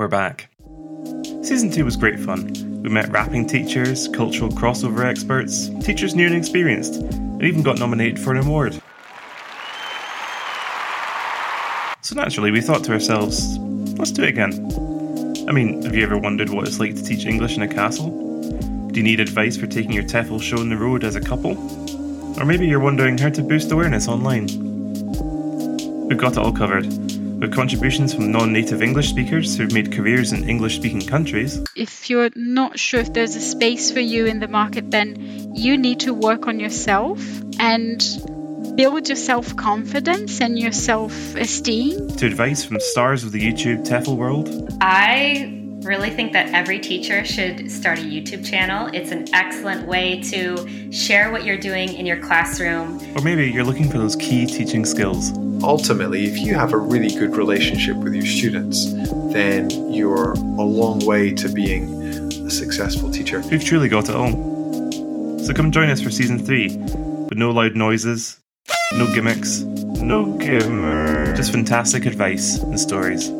We're back. Season 2 was great fun. We met rapping teachers, cultural crossover experts, teachers new and experienced, and even got nominated for an award. So naturally, we thought to ourselves, let's do it again. I mean, have you ever wondered what it's like to teach English in a castle? Do you need advice for taking your TEFL show on the road as a couple? Or maybe you're wondering how to boost awareness online. We've got it all covered with contributions from non native English speakers who've made careers in English speaking countries. If you're not sure if there's a space for you in the market, then you need to work on yourself and build your self confidence and your self esteem. To advice from stars of the YouTube TEFL world. I really think that every teacher should start a YouTube channel. It's an excellent way to share what you're doing in your classroom. Or maybe you're looking for those key teaching skills. Ultimately, if you have a really good relationship with your students, then you're a long way to being a successful teacher. We've truly got it all. So come join us for season three, with no loud noises, no gimmicks, no gimmicks, just fantastic advice and stories.